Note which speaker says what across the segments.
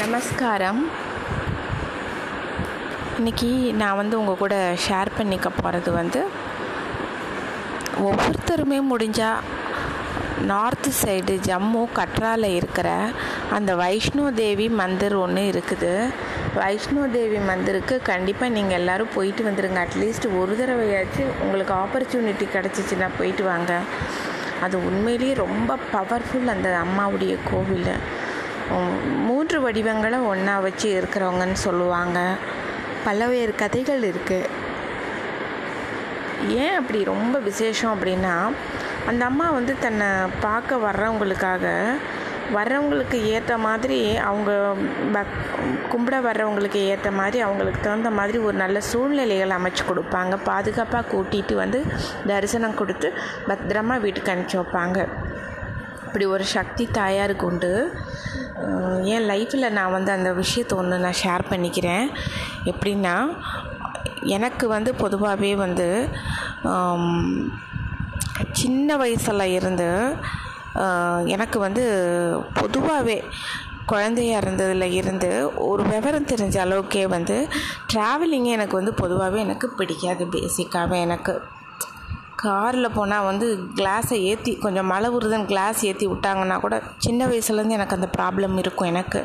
Speaker 1: நமஸ்காரம். இன்றைக்கி நான் வந்து உங்கள் கூட ஷேர் பண்ணிக்க போகிறது வந்து ஒவ்வொருத்தருமே முடிஞ்சால் நார்த் சைடு ஜம்மு கட்ராவில் இருக்கிற அந்த வைஷ்ணோ தேவி மந்திர் ஒன்று இருக்குது. வைஷ்ணோ தேவி மந்திருக்கு கண்டிப்பாக நீங்கள் எல்லோரும் போயிட்டு வந்துடுங்க அட்லீஸ்ட் ஒரு தடவையாச்சும் உங்களுக்கு ஆப்பர்ச்சுனிட்டி கிடச்சிச்சின்னா போயிட்டு வாங்க. அது உண்மையிலேயே ரொம்ப பவர்ஃபுல் அந்த அம்மாவுடைய கோவில். மூன்று வடிவங்களை ஒன்றா வச்சு இருக்கிறவங்கன்னு சொல்லுவாங்க. பல்வேறு கதைகள் இருக்குது ஏன் அப்படி ரொம்ப விசேஷம் அப்படின்னா அந்த அம்மா வந்து தன்னை பார்க்க வர்றவங்களுக்காக வர்றவங்களுக்கு ஏற்ற மாதிரி அவங்க பக் கும்பிட வர்றவங்களுக்கு ஏற்ற மாதிரி அவங்களுக்கு தகுந்த மாதிரி ஒரு நல்ல சூழ்நிலைகள் அமைச்சு கொடுப்பாங்க. பாதுகாப்பாக கூட்டிகிட்டு வந்து தரிசனம் கொடுத்து பத்திரமா வீட்டுக்கு அனுப்பிச்சி வைப்பாங்க. அப்படி ஒரு சக்தி தாயாருக்கு உண்டு என் லைஃப்பில் நான் வந்து அந்த விஷயத்தை ஒன்று நான் ஷேர் பண்ணிக்கிறேன். எப்படின்னா எனக்கு வந்து பொதுவாகவே வந்து சின்ன வயசில் இருந்து எனக்கு வந்து பொதுவாகவே குழந்தையாக இருந்ததில் இருந்து ஒரு விவரம் தெரிஞ்ச அளவுக்கே வந்து ட்ராவலிங்கே எனக்கு வந்து பொதுவாகவே எனக்கு பிடிக்காது பேசிக்காகவே எனக்கு. காரில் போனால் வந்து கிளாஸை ஏற்றி கொஞ்சம் மழை வருதுன்னு கிளாஸ் ஏற்றி விட்டாங்கன்னா கூட சின்ன வயசுலேருந்து எனக்கு அந்த ப்ராப்ளம் இருக்கும் எனக்கு.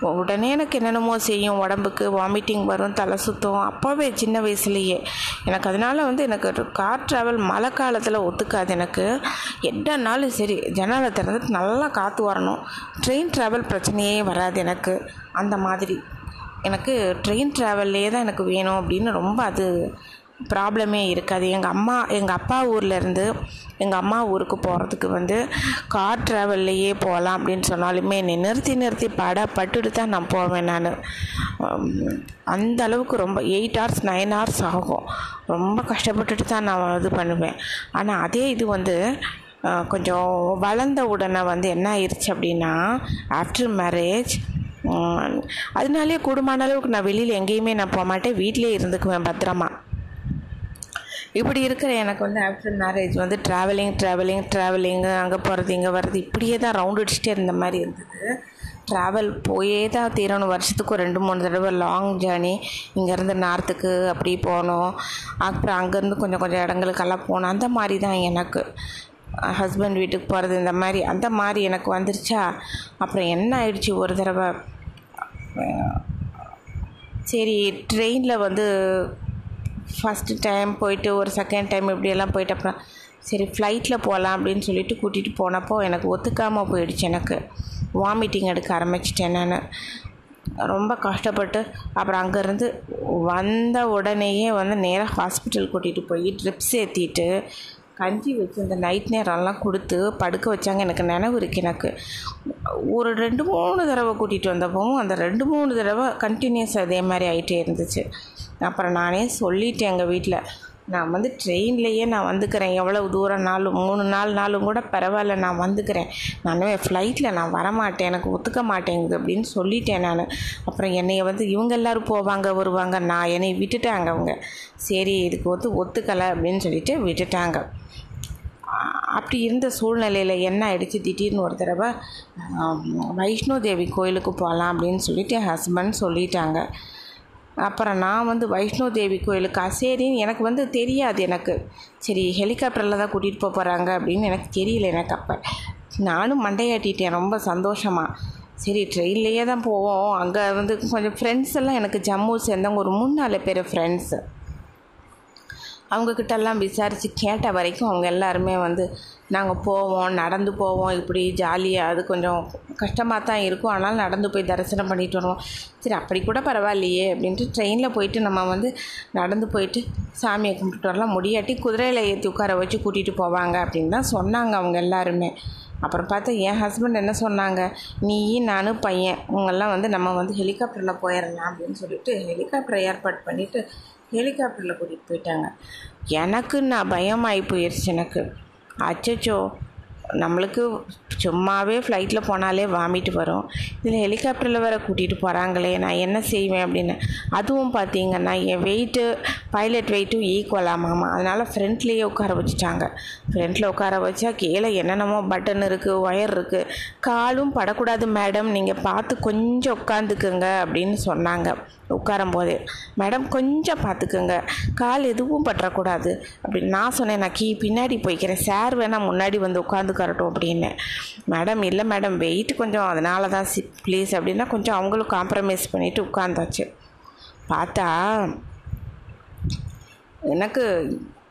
Speaker 1: உடனே எனக்கு என்னென்னமோ செய்யும் உடம்புக்கு வாமிட்டிங் வரும் தலை சுத்தம். அப்போவே சின்ன வயசுலேயே. எனக்கு அதனால் வந்து எனக்கு கார் ட்ராவல் மழை காலத்தில் ஒத்துக்காது எனக்கு. எட்டனாலும் சரி ஜன்னலை திறந்து நல்லா காற்று வரணும். ட்ரெயின் ட்ராவல் பிரச்சனையே வராது எனக்கு. அந்த மாதிரி. எனக்கு ட்ரெயின் ட்ராவல்லே தான் எனக்கு வேணும் அப்படின்னு ரொம்ப அது ப்ராப்ளமே இருக்காது. எங்கள் அம்மா எங்கள் அப்பா ஊர்லேருந்து எங்கள் அம்மா ஊருக்கு போகிறதுக்கு வந்து கார் ட்ராவல்லையே போகலாம் அப்படின்னு சொன்னாலுமே என்னை நிறுத்தி நிறுத்தி பட பட்டுட்டு தான் நான் போவேன் நான். அந்த அளவுக்கு ரொம்ப எயிட் ஹவர்ஸ் நைன் ஹவர்ஸ் ஆகும். ரொம்ப கஷ்டப்பட்டுட்டு தான் நான் இது பண்ணுவேன். ஆனால் அதே இது வந்து கொஞ்சம் வளர்ந்த உடனே வந்து என்ன ஆயிடுச்சு அப்படின்னா ஆஃப்டர் மேரேஜ் அதனாலே கூடுமான அளவுக்கு நான் வெளியில் எங்கேயுமே நான் போக மாட்டேன் வீட்டிலே இருந்துக்குவேன் பத்திரமா. இப்படி இருக்கிற எனக்கு வந்து ஆஃப்டர் மேரேஜ் வந்து ட்ராவலிங் ட்ராவலிங் ட்ராவலிங் அங்கே போகிறது இங்கே வர்றது இப்படியே தான் ரவுண்ட் அடிச்சுட்டே இருந்த மாதிரி இருந்தது. ட்ராவல் போயே தான் தீரணும். வருஷத்துக்கு ஒரு ரெண்டு மூணு தடவை லாங் ஜேர்னி இங்கேருந்து நார்த்துக்கு அப்படி போனோம். அப்புறம் அங்கேருந்து கொஞ்சம் கொஞ்சம் இடங்களுக்கெல்லாம் போனோம். அந்த மாதிரி தான் எனக்கு. ஹஸ்பண்ட் வீட்டுக்கு போகிறது இந்த மாதிரி அந்த மாதிரி எனக்கு வந்துருச்சா? அப்புறம் என்ன ஆயிடுச்சு ஒரு தடவை? சரி ட்ரெயினில் வந்து ஃபஸ்ட்டு டைம் போயிட்டு ஒரு செகண்ட் டைம் இப்படியெல்லாம் போயிட்டு அப்புறம் சரி ஃப்ளைட்டில் போகலாம் அப்படின்னு சொல்லிட்டு கூட்டிகிட்டு போனப்போ எனக்கு ஒத்துக்காமல் போயிடுச்சு எனக்கு. வாமிட்டிங் எடுக்க ஆரம்பிச்சிட்டேன் நான். ரொம்ப கஷ்டப்பட்டு அப்புறம் அங்கேருந்து வந்த உடனேயே வந்து நேராக ஹாஸ்பிட்டல் கூட்டிகிட்டு போய் ட்ரிப்ஸ் ஏற்றிட்டு கஞ்சி வச்சு இந்த நைட் நேரம்லாம் கொடுத்து படுக்க வச்சாங்க. எனக்கு நினைவு இருக்குது எனக்கு. ஒரு ரெண்டு மூணு தடவை கூட்டிகிட்டு வந்தப்பவும் அந்த ரெண்டு மூணு தடவை கண்டினியூஸ் அதே மாதிரி ஆகிட்டே இருந்துச்சு. அப்புறம் நானே சொல்லிட்டேன் எங்கள் வீட்டில் நான் வந்து ட்ரெயின்லேயே நான் வந்துக்கிறேன். எவ்வளவு தூரம் நாளும் மூணு நாள் நாளும் கூட பரவாயில்ல நான் வந்துக்கிறேன். நான் ஃப்ளைட்டில் நான் வரமாட்டேன். எனக்கு ஒத்துக்க மாட்டேங்குது அப்படின்னு சொல்லிட்டேன் நான். அப்புறம் என்னைய வந்து இவங்க எல்லோரும் போவாங்க வருவாங்க. நான் என்னை விட்டுட்டாங்க அவங்க. சரி இதுக்கு ஒத்து ஒத்துக்கலை அப்படின்னு சொல்லிட்டு விட்டுட்டாங்க. அப்படி இருந்த சூழ்நிலையில் என்ன ஆயிடுச்சு? திடீர்னு ஒரு தடவை வைஷ்ணோ தேவி கோயிலுக்கு போகலாம் அப்படின்னு சொல்லிட்டு ஹஸ்பண்ட் சொல்லிட்டாங்க. அப்புறம் நான் வந்து வைஷ்ணோ தேவி கோயிலுக்கு அசேரின்னு எனக்கு வந்து தெரியாது எனக்கு. சரி ஹெலிகாப்டரில் தான் கூட்டிகிட்டு போக போகிறாங்க அப்படின்னு எனக்கு தெரியல எனக்கு அப்போ. நானும் மண்டையாட்டிட்டேன் ரொம்ப சந்தோஷமாக சரி ட்ரெயின்லேயே தான் போவோம். அங்கே வந்து கொஞ்சம் ஃப்ரெண்ட்ஸ் எல்லாம் எனக்கு ஜம்மு சேர்ந்தவங்க ஒரு மூணு நாலு பேர் ஃப்ரெண்ட்ஸு அவங்கக்கிட்டெல்லாம் விசாரித்து கேட்ட வரைக்கும் அவங்க எல்லாருமே வந்து நாங்கள் போவோம் நடந்து போவோம் இப்படி ஜாலியாக அது கொஞ்சம் கஷ்டமாக தான் இருக்கும். ஆனால் நடந்து போய் தரிசனம் பண்ணிட்டு வருவோம். சரி அப்படி கூட பரவாயில்லையே அப்படின்ட்டு ட்ரெயினில் போயிட்டு நம்ம வந்து நடந்து போயிட்டு சாமியை கும்பிட்டு வரலாம். முடியாட்டி குதிரையில் ஏற்றி உட்கார வச்சு கூட்டிகிட்டு போவாங்க அப்படின்னு தான் சொன்னாங்க அவங்க எல்லாருமே. அப்புறம் பார்த்தா என் ஹஸ்பண்ட் என்ன சொன்னாங்க? நீ நானும் பையன். உங்கெல்லாம் வந்து நம்ம வந்து ஹெலிகாப்டரில் போயிடலாம் அப்படின்னு சொல்லிட்டு ஹெலிகாப்டரை ஏற்பாடு பண்ணிவிட்டு ஹெலிகாப்டரில் கூட்டிகிட்டு போயிட்டாங்க. எனக்கு நான் பயமாகி போயிடுச்சு எனக்கு. அச்சோ நம்மளுக்கு சும்மாவே ஃப்ளைட்டில் போனாலே வாமிட் வரும். இதில் ஹெலிகாப்டரில் வேறு கூட்டிகிட்டு போகிறாங்களே நான் என்ன செய்வேன் அப்படின்னு. அதுவும் பார்த்தீங்கன்னா என் வெயிட்டு பைலட் வெயிட்டும் ஈக்குவலாமாமா அதனால் ஃப்ரண்ட்லேயே உட்கார வச்சுட்டாங்க. ஃப்ரண்ட்டில் உட்கார வச்சா கீழே என்னென்னமோ பட்டன் இருக்குது ஒயர் இருக்குது காலும் படக்கூடாது மேடம் நீங்கள் பார்த்து கொஞ்சம் உட்காந்துக்குங்க அப்படின்னு சொன்னாங்க. உட்காரும் போதே மேடம் கொஞ்சம் பார்த்துக்குங்க. கால் எதுவும் பற்றக்கூடாது. அப்படின்னு நான் சொன்னேன். நான் கீ பின்னாடி போய்க்கிறேன். சார் வேணால் முன்னாடி வந்து உட்காந்துக்கரட்டும் அப்படின்னு. மேடம் இல்லை மேடம் வெயிட் கொஞ்சம். அதனால தான் சி ப்ளீஸ். அப்படின்னா கொஞ்சம் அவங்களும் காம்ப்ரமைஸ் பண்ணிவிட்டு உட்காந்தாச்சு பார்த்தா எனக்கு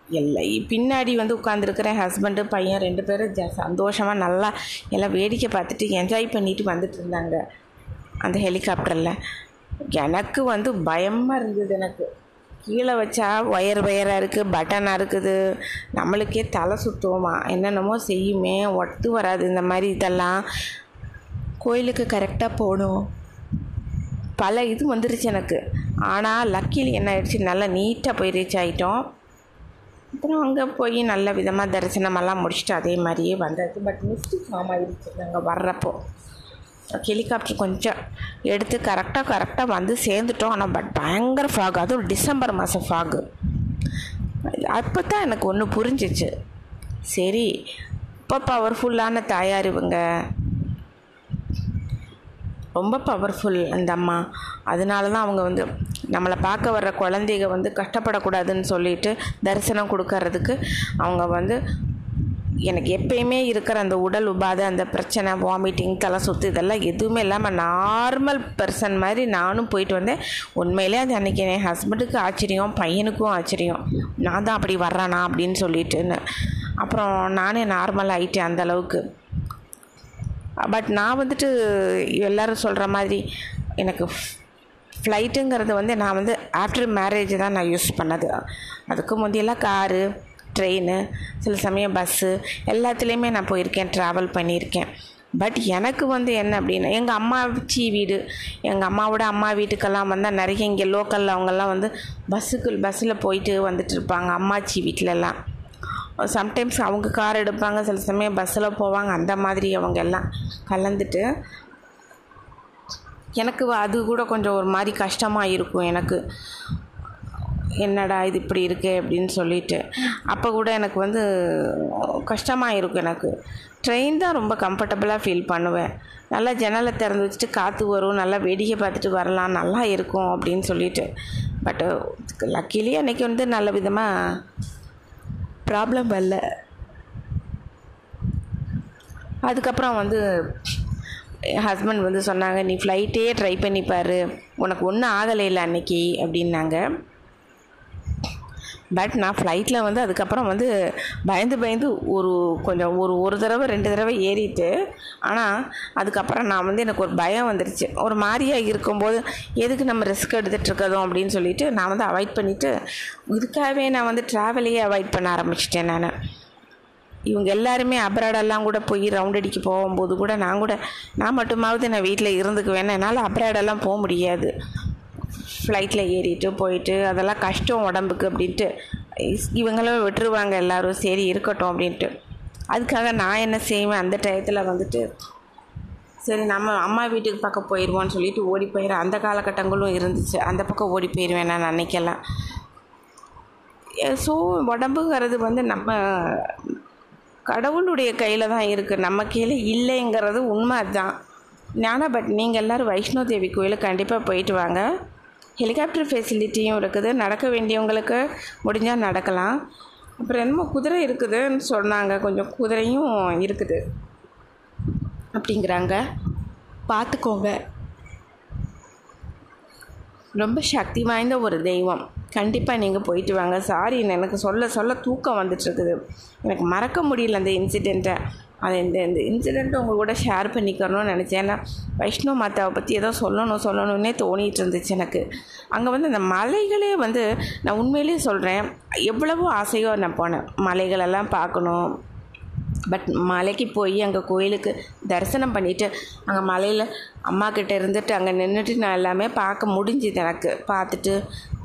Speaker 1: இல்லை பின்னாடி வந்து உட்காந்துருக்கிறேன் ஹஸ்பண்டு பையன் ரெண்டு பேரும் ஜ சந்தோஷமாக நல்லா எல்லாம் வேடிக்கை பார்த்துட்டு என்ஜாய் பண்ணிட்டு வந்துட்டு இருந்தாங்க. அந்த ஹெலிகாப்டரில் எனக்கு வந்து பயமாக இருந்தது எனக்கு. கீழே வச்சா ஒயர் ஒயராக இருக்குது பட்டனாக இருக்குது. நம்மளுக்கே தலை சுற்றுவோமா என்னென்னமோ செய்யுமே ஒட்டு வராது இந்த மாதிரி இதெல்லாம். கோயிலுக்கு கரெக்டாக போகணும். பல இது வந்துருச்சு எனக்கு. ஆனால் லக்கியில் என்ன ஆயிடுச்சு? நல்லா நீட்டாக போய் ரீச் ஆகிட்டோம் அப்புறம் அங்கே போய் நல்ல விதமாக தரிசனமெல்லாம் முடிச்சுட்டு அதே மாதிரியே வந்தது. பட் மிஸ்டேக் ஃபார்ம் ஆகிடுச்சு நாங்கள் வர்றப்போ. ஹெலிகாப்டர் கொஞ்சம் எடுத்து கரெக்டாக கரெக்டாக வந்து சேர்ந்துட்டோம். ஆனால் பட் பயங்கர ஃபாக் அதுவும் டிசம்பர் மாதம் ஃபாகு அப்போ தான் எனக்கு ஒன்று புரிஞ்சிச்சு. சரி இப்போ பவர்ஃபுல்லான தாயார் இவங்க. ரொம்ப பவர்ஃபுல் அந்த அம்மா. அதனால தான் அவங்க வந்து நம்மளை பார்க்க வர்ற குழந்தைக வந்து கஷ்டப்படக்கூடாதுன்னு சொல்லிட்டு தரிசனம் கொடுக்கறதுக்கு அவங்க வந்து எனக்கு எப்பயுமே இருக்கிற அந்த உடல் உபாதை அந்த பிரச்சனை வாமிட்டிங் தலை சுற்று இதெல்லாம் எதுவுமே இல்லாமல் நார்மல் பர்சன் மாதிரி நானும் போயிட்டு வந்தேன். உண்மையிலே அது அன்றைக்கி என் ஹஸ்பண்டுக்கு ஆச்சரியம் பையனுக்கும் ஆச்சரியம். நான் தான் அப்படி வர்றானா அப்படின்னு சொல்லிட்டுன்னு அப்புறம் நானே நார்மல் ஆகிட்டேன் அந்த அளவுக்கு. பட் நான் வந்துட்டு எல்லோரும் சொல்கிற மாதிரி எனக்கு ஃப்ளைட்டுங்கிறது வந்து நான் வந்து ஆஃப்டர் மேரேஜ் தான் நான் யூஸ் பண்ணது. அதுக்கு முந்தையெல்லாம் காரு ட்ரெயின் சில சமயம் பஸ்ஸு எல்லாத்துலேயுமே நான் போயிருக்கேன் ட்ராவல் பண்ணியிருக்கேன். பட் எனக்கு வந்து என்ன அப்படின்னா எங்கள் அம்மாச்சி வீடு எங்கள் அம்மாவோட அம்மா வீட்டுக்கெல்லாம் வந்தால் நிறைய இங்கே லோக்கலில் அவங்கெல்லாம் வந்து பஸ்ஸுக்கு பஸ்ஸில் போயிட்டு வந்துட்டு இருப்பாங்க அம்மாச்சி வீட்டிலலாம் சம்டைம்ஸ் அவங்க கார் எடுப்பாங்க சில சமயம் பஸ்ஸில் போவாங்க அந்த மாதிரி அவங்க எல்லாம் கலந்துட்டு. எனக்கு அது கூட கொஞ்சம் ஒரு மாதிரி கஷ்டமாக இருக்கும் எனக்கு. என்னடா இது இப்படி இருக்கே அப்படின்னு சொல்லிட்டு. அப்போ கூட எனக்கு வந்து கஷ்டமாக இருக்கும் எனக்கு. ட்ரெயின் தான் ரொம்ப கம்ஃபர்டபுளாக ஃபீல் பண்ணுவேன். நல்லா ஜன்னலை திறந்து வச்சுட்டு காற்று வரும். நல்லா வேடிக்கை பார்த்துட்டு வரலாம். நல்லா இருக்கும் அப்படின்னு சொல்லிட்டு. பட்டு லக்கிலி அன்றைக்கி வந்து நல்ல விதமாக ப்ராப்ளம் வரல. அதுக்கப்புறம் வந்து என் ஹஸ்பண்ட் வந்து சொன்னாங்க நீ ஃப்ளைட்டே ட்ரை பண்ணிப்பார் உனக்கு ஒன்றும் ஆகலை இல்லை அன்னைக்கு அப்படின்னாங்க. பட் நான் ஃப்ளைட்டில் வந்து அதுக்கப்புறம் வந்து பயந்து பயந்து ஒரு கொஞ்சம் ஒரு ஒரு தடவை ரெண்டு தடவை ஏறிட்டு ஆனால் அதுக்கப்புறம் நான் வந்து எனக்கு ஒரு பயம் வந்துருச்சு. ஒரு மாதிரியாக இருக்கும்போது எதுக்கு நம்ம ரிஸ்க் எடுத்துகிட்டு இருக்கதும் அப்படின்னு சொல்லிட்டு நான் வந்து அவாய்ட் பண்ணிவிட்டு இதுக்காகவே நான் வந்து ட்ராவலையே அவாய்ட் பண்ண ஆரம்பிச்சிட்டேன் நான். இவங்க எல்லாருமே அப்ராடெல்லாம் கூட போய் ரவுண்ட் அடிக்க போகும்போது கூட நான் கூட நான் மட்டுமாவது நான் வீட்டில் இருந்துக்குவேன் என்னால் அப்ராடெல்லாம் போக முடியாது. ஃப்ளைட்டில் ஏறிட்டு போயிட்டு அதெல்லாம் கஷ்டம் உடம்புக்கு அப்படின்ட்டு. இவங்களும் விட்டுருவாங்க எல்லோரும் சரி இருக்கட்டும் அப்படின்ட்டு. அதுக்காக நான் என்ன செய்வேன் அந்த டயத்தில் வந்துட்டு சரி நம்ம அம்மா வீட்டுக்கு பக்கம் போயிடுவோன்னு சொல்லிட்டு ஓடி போயிடுறேன் அந்த காலகட்டங்களும் இருந்துச்சு. அந்த பக்கம் ஓடி போயிடுவேன் நான் அன்னைக்கெல்லாம் ஸோ உடம்புங்கிறது வந்து நம்ம கடவுளுடைய கையில் தான் இருக்குது நம்ம கையில் இல்லைங்கிறது உண்மை அதுதான் ஞானா பட் நீங்கள் எல்லோரும் வைஷ்ணோ தேவி கோயிலுக்கு கண்டிப்பாக போயிட்டு வாங்க. ஹெலிகாப்டர் ஃபெசிலிட்டியும் இருக்குது. நடக்க வேண்டியவங்களுக்கு முடிஞ்சால் நடக்கலாம். அப்புறம் என்னமோ குதிரை இருக்குதுன்னு சொன்னாங்க. கொஞ்சம் குதிரையும் இருக்குது. அப்படிங்கிறாங்க. பார்த்துக்கோங்க. ரொம்ப சக்தி வாய்ந்த ஒரு தெய்வம். கண்டிப்பாக நீங்கள் போயிட்டு வாங்க. சாரி எனக்கு சொல்ல சொல்ல தூக்கம் வந்துட்டுருக்குது எனக்கு மறக்க முடியல அந்த இன்சிடெண்ட்டை அதை இந்த இந்த இன்சிடெண்ட்டை உங்கள் கூட ஷேர் பண்ணிக்கணும்னு நினச்சேன். ஏன்னா வைஷ்ணவ மாதாவை பற்றி ஏதோ சொல்லணும் சொல்லணுன்னே தோணிகிட்டு இருந்துச்சு எனக்கு. அங்கே வந்து அந்த மலைகளே வந்து நான் உண்மையிலேயே சொல்கிறேன் எவ்வளவோ ஆசையோ நான் போனேன். மலைகளெல்லாம் பார்க்கணும். பட் மலைக்கு போய் அங்கே கோயிலுக்கு தரிசனம் பண்ணிவிட்டு அங்கே மலையில் அம்மா கிட்டே இருந்துட்டு அங்கே நின்றுட்டு நான் எல்லாமே பார்க்க முடிஞ்சுது எனக்கு. பார்த்துட்டு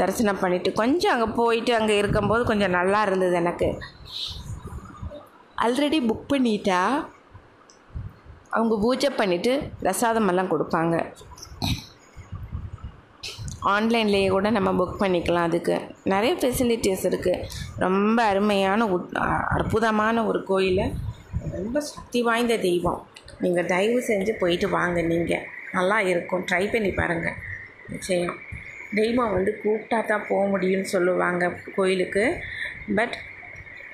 Speaker 1: தரிசனம் பண்ணிவிட்டு கொஞ்சம் அங்கே போயிட்டு அங்கே இருக்கும்போது கொஞ்சம் நல்லா இருந்தது எனக்கு. ஆல்ரெடி புக் பண்ணிட்டா அவங்க பூஜை பண்ணிவிட்டு பிரசாதமெல்லாம் கொடுப்பாங்க. ஆன்லைன்லேயே கூட நம்ம புக் பண்ணிக்கலாம் அதுக்கு. நிறைய ஃபெசிலிட்டிஸ் இருக்குது ரொம்ப அருமையான உத்- அற்புதமான ஒரு கோயில். ரொம்ப சக்தி வாய்ந்த தெய்வம். நீங்கள் தயவு செஞ்சு போயிட்டு வாங்க நீங்கள் நல்லா இருக்கும். ட்ரை பண்ணி பாருங்கள் நிச்சயம். தெய்வம் வந்து கூப்பிட்டா தான் போக முடியும்னு சொல்லுவாங்க கோயிலுக்கு. பட்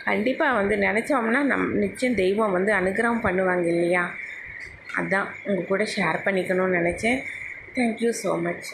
Speaker 1: கண்டிப்பாக வந்து நினச்சோம்னா நம் நிச்சயம் தெய்வம் வந்து அனுகிரகம் பண்ணுவாங்க இல்லையா? அதான் உங்கள் கூட ஷேர் பண்ணிக்கணும்னு நினச்சேன். Thank you so much